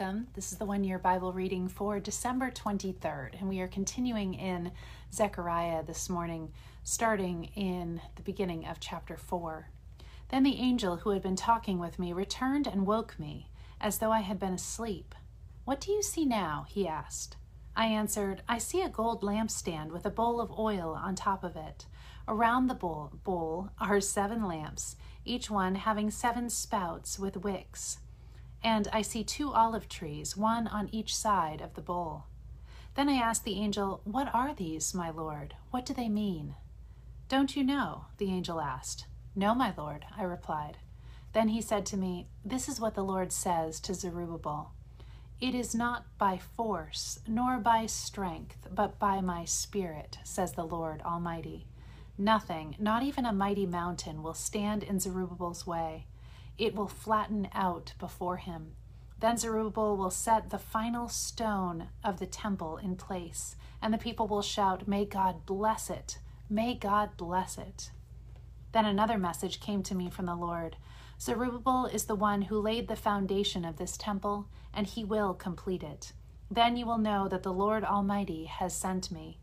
Welcome. This is the one year Bible reading for December 23rd, and we are continuing in Zechariah this morning, starting in the beginning of chapter 4. Then the angel who had been talking with me returned and woke me, as though I had been asleep. What do you see now? he asked. I answered, I see a gold lampstand with a bowl of oil on top of it. Around the bowl, bowl are seven lamps, each one having seven spouts with wicks and I see two olive trees, one on each side of the bowl. Then I asked the angel, What are these, my lord? What do they mean? Don't you know? the angel asked. No, my lord, I replied. Then he said to me, This is what the Lord says to Zerubbabel It is not by force, nor by strength, but by my spirit, says the Lord Almighty. Nothing, not even a mighty mountain, will stand in Zerubbabel's way it will flatten out before him. Then Zerubbabel will set the final stone of the temple in place, and the people will shout, May God bless it! May God bless it! Then another message came to me from the Lord Zerubbabel is the one who laid the foundation of this temple, and he will complete it. Then you will know that the Lord Almighty has sent me.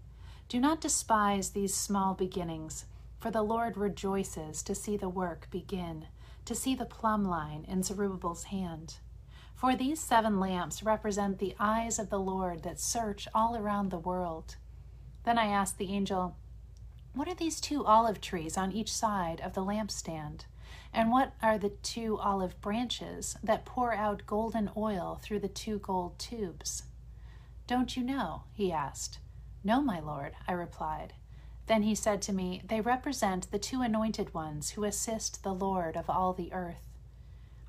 Do not despise these small beginnings, for the Lord rejoices to see the work begin to see the plumb line in Zerubbabel's hand. For these seven lamps represent the eyes of the Lord that search all around the world. Then I asked the angel, What are these two olive trees on each side of the lampstand? And what are the two olive branches that pour out golden oil through the two gold tubes? Don't you know? he asked. No, my lord, I replied. Then he said to me, They represent the two anointed ones who assist the Lord of all the earth.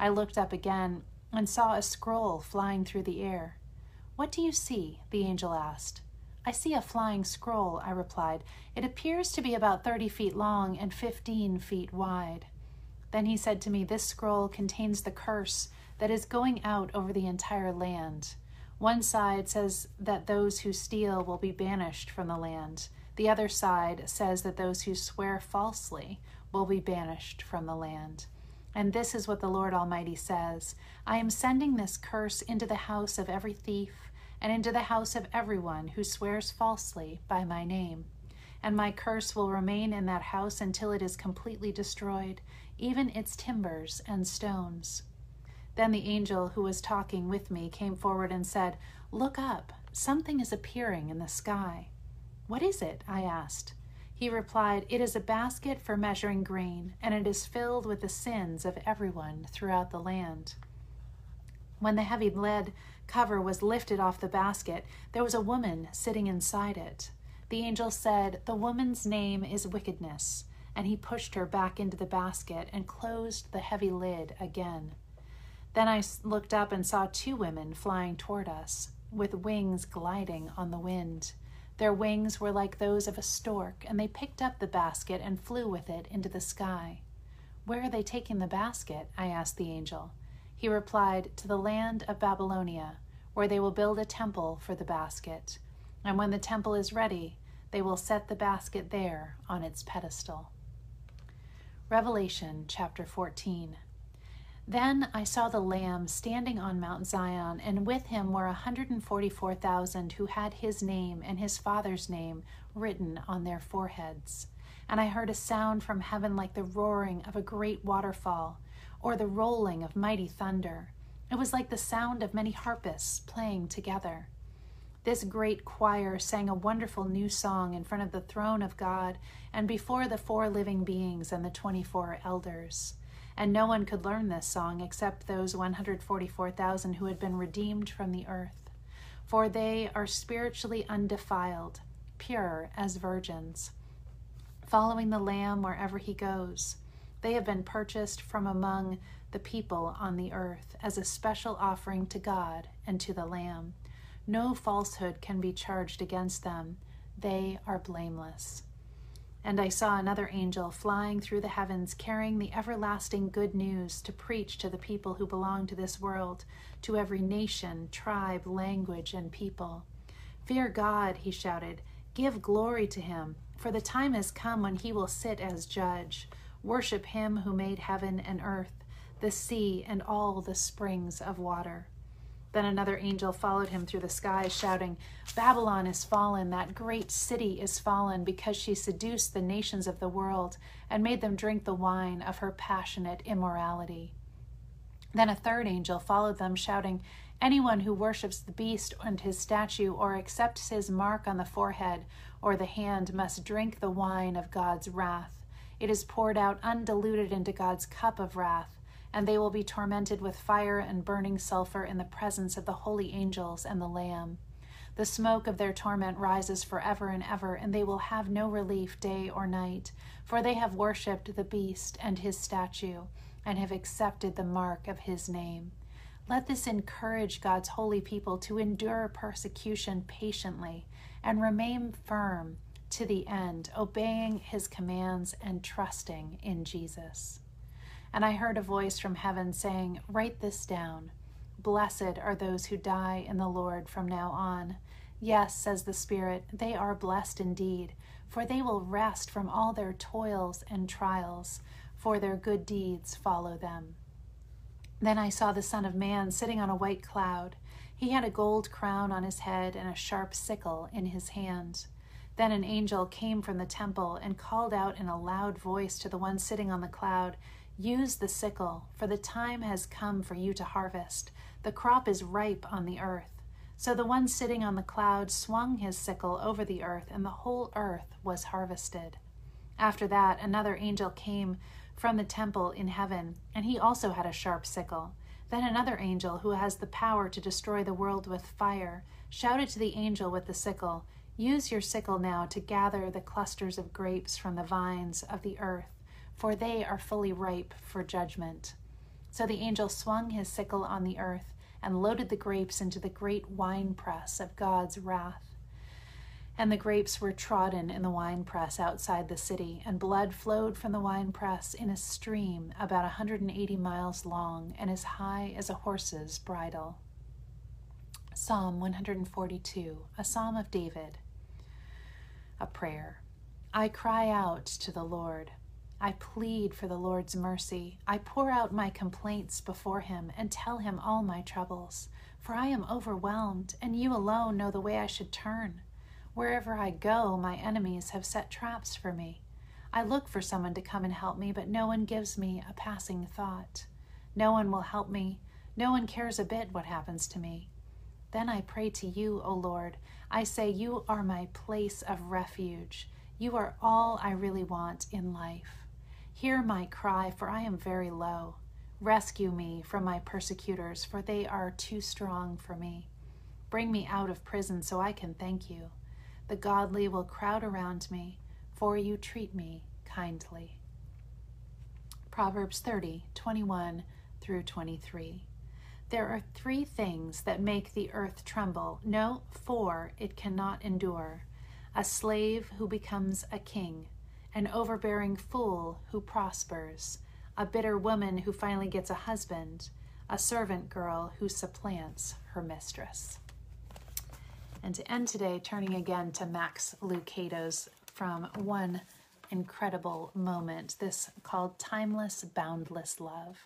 I looked up again and saw a scroll flying through the air. What do you see? the angel asked. I see a flying scroll, I replied. It appears to be about thirty feet long and fifteen feet wide. Then he said to me, This scroll contains the curse that is going out over the entire land. One side says that those who steal will be banished from the land. The other side says that those who swear falsely will be banished from the land. And this is what the Lord Almighty says I am sending this curse into the house of every thief and into the house of everyone who swears falsely by my name. And my curse will remain in that house until it is completely destroyed, even its timbers and stones. Then the angel who was talking with me came forward and said, Look up, something is appearing in the sky. What is it? I asked. He replied, It is a basket for measuring grain, and it is filled with the sins of everyone throughout the land. When the heavy lead cover was lifted off the basket, there was a woman sitting inside it. The angel said, The woman's name is Wickedness, and he pushed her back into the basket and closed the heavy lid again. Then I looked up and saw two women flying toward us, with wings gliding on the wind. Their wings were like those of a stork, and they picked up the basket and flew with it into the sky. Where are they taking the basket? I asked the angel. He replied, To the land of Babylonia, where they will build a temple for the basket. And when the temple is ready, they will set the basket there on its pedestal. Revelation chapter 14. Then I saw the Lamb standing on Mount Zion, and with him were a 144,000 who had his name and his Father's name written on their foreheads. And I heard a sound from heaven like the roaring of a great waterfall, or the rolling of mighty thunder. It was like the sound of many harpists playing together. This great choir sang a wonderful new song in front of the throne of God and before the four living beings and the 24 elders and no one could learn this song except those 144,000 who had been redeemed from the earth. For they are spiritually undefiled, pure as virgins, following the Lamb wherever he goes. They have been purchased from among the people on the earth as a special offering to God and to the Lamb. No falsehood can be charged against them. They are blameless. And I saw another angel flying through the heavens, carrying the everlasting good news to preach to the people who belong to this world, to every nation, tribe, language, and people. Fear God, he shouted. Give glory to him, for the time has come when he will sit as judge. Worship him who made heaven and earth, the sea, and all the springs of water. Then another angel followed him through the sky, shouting, Babylon is fallen, that great city is fallen, because she seduced the nations of the world and made them drink the wine of her passionate immorality. Then a third angel followed them, shouting, Anyone who worships the beast and his statue, or accepts his mark on the forehead or the hand, must drink the wine of God's wrath. It is poured out undiluted into God's cup of wrath and they will be tormented with fire and burning sulfur in the presence of the holy angels and the Lamb. The smoke of their torment rises forever and ever, and they will have no relief day or night, for they have worshipped the beast and his statue, and have accepted the mark of his name. Let this encourage God's holy people to endure persecution patiently and remain firm to the end, obeying his commands and trusting in Jesus. And I heard a voice from heaven saying, Write this down. Blessed are those who die in the Lord from now on. Yes, says the Spirit, they are blessed indeed, for they will rest from all their toils and trials, for their good deeds follow them. Then I saw the Son of Man sitting on a white cloud. He had a gold crown on his head and a sharp sickle in his hand. Then an angel came from the temple and called out in a loud voice to the one sitting on the cloud Use the sickle, for the time has come for you to harvest. The crop is ripe on the earth. So the one sitting on the cloud swung his sickle over the earth, and the whole earth was harvested. After that, another angel came from the temple in heaven, and he also had a sharp sickle. Then another angel, who has the power to destroy the world with fire, shouted to the angel with the sickle Use your sickle now to gather the clusters of grapes from the vines of the earth for they are fully ripe for judgment. So the angel swung his sickle on the earth and loaded the grapes into the great winepress of God's wrath. And the grapes were trodden in the winepress outside the city, and blood flowed from the winepress in a stream about a 180 miles long and as high as a horse's bridle. Psalm 142, a psalm of David. A prayer. I cry out to the Lord. I plead for the Lord's mercy. I pour out my complaints before him and tell him all my troubles. For I am overwhelmed, and you alone know the way I should turn. Wherever I go, my enemies have set traps for me. I look for someone to come and help me, but no one gives me a passing thought. No one will help me. No one cares a bit what happens to me. Then I pray to you, O Lord. I say, You are my place of refuge. You are all I really want in life. Hear my cry, for I am very low. Rescue me from my persecutors, for they are too strong for me. Bring me out of prison so I can thank you. The godly will crowd around me, for you treat me kindly. Proverbs 30, 21 through 23. There are three things that make the earth tremble. No, four it cannot endure. A slave who becomes a king an overbearing fool who prospers, a bitter woman who finally gets a husband, a servant girl who supplants her mistress. And to end today, turning again to Max Lucado's from one incredible moment, this called Timeless, Boundless Love.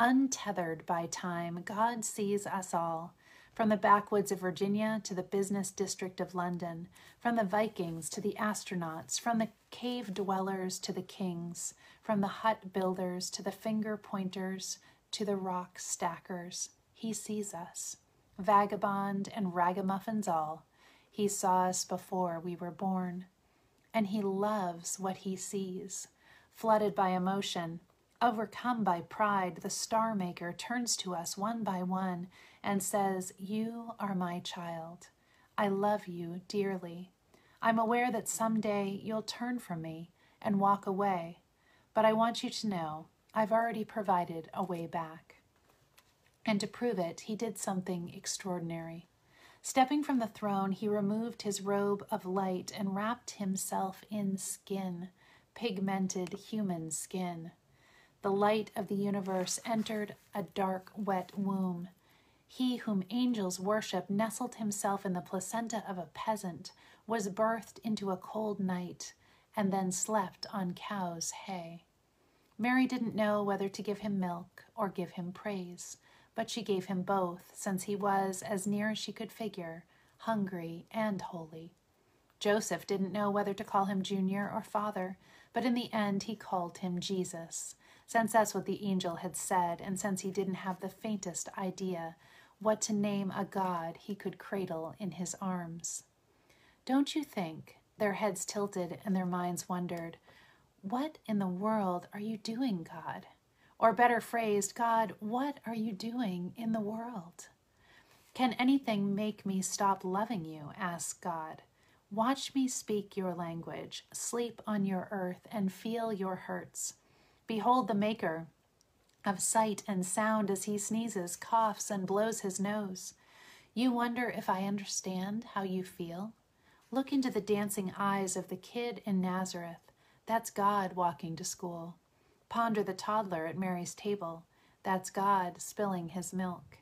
Untethered by time, God sees us all from the backwoods of Virginia to the business district of London, from the Vikings to the astronauts, from the cave dwellers to the kings, from the hut builders to the finger pointers to the rock stackers, he sees us. Vagabond and ragamuffins all, he saw us before we were born. And he loves what he sees. Flooded by emotion, overcome by pride, the star maker turns to us one by one and says, You are my child. I love you dearly. I'm aware that someday you'll turn from me and walk away, but I want you to know I've already provided a way back. And to prove it, he did something extraordinary. Stepping from the throne, he removed his robe of light and wrapped himself in skin, pigmented human skin. The light of the universe entered a dark, wet womb. He whom angels worship nestled himself in the placenta of a peasant, was birthed into a cold night, and then slept on cow's hay. Mary didn't know whether to give him milk or give him praise but she gave him both, since he was, as near as she could figure, hungry and holy. Joseph didn't know whether to call him Junior or Father, but in the end he called him Jesus, since that's what the angel had said, and since he didn't have the faintest idea what to name a God he could cradle in his arms. Don't you think? Their heads tilted and their minds wondered, What in the world are you doing, God? Or better phrased, God, what are you doing in the world? Can anything make me stop loving you? asked God. Watch me speak your language, sleep on your earth, and feel your hurts. Behold the Maker of sight and sound as he sneezes, coughs, and blows his nose. You wonder if I understand how you feel? Look into the dancing eyes of the kid in Nazareth. That's God walking to school. Ponder the toddler at Mary's table. That's God spilling his milk.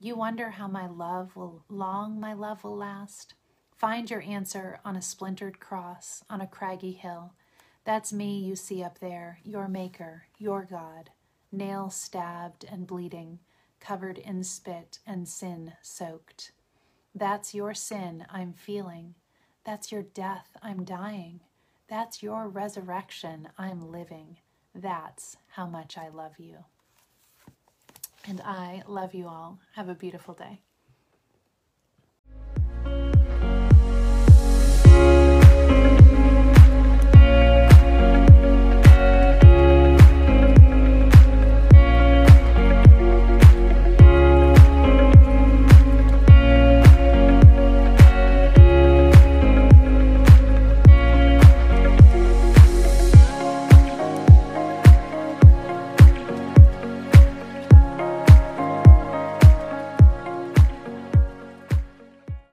You wonder how my love will long my love will last? Find your answer on a splintered cross on a craggy hill. That's me you see up there, your maker, your God, nail stabbed and bleeding, covered in spit and sin soaked. That's your sin I'm feeling. That's your death I'm dying. That's your resurrection I'm living. That's how much I love you. And I love you all. Have a beautiful day.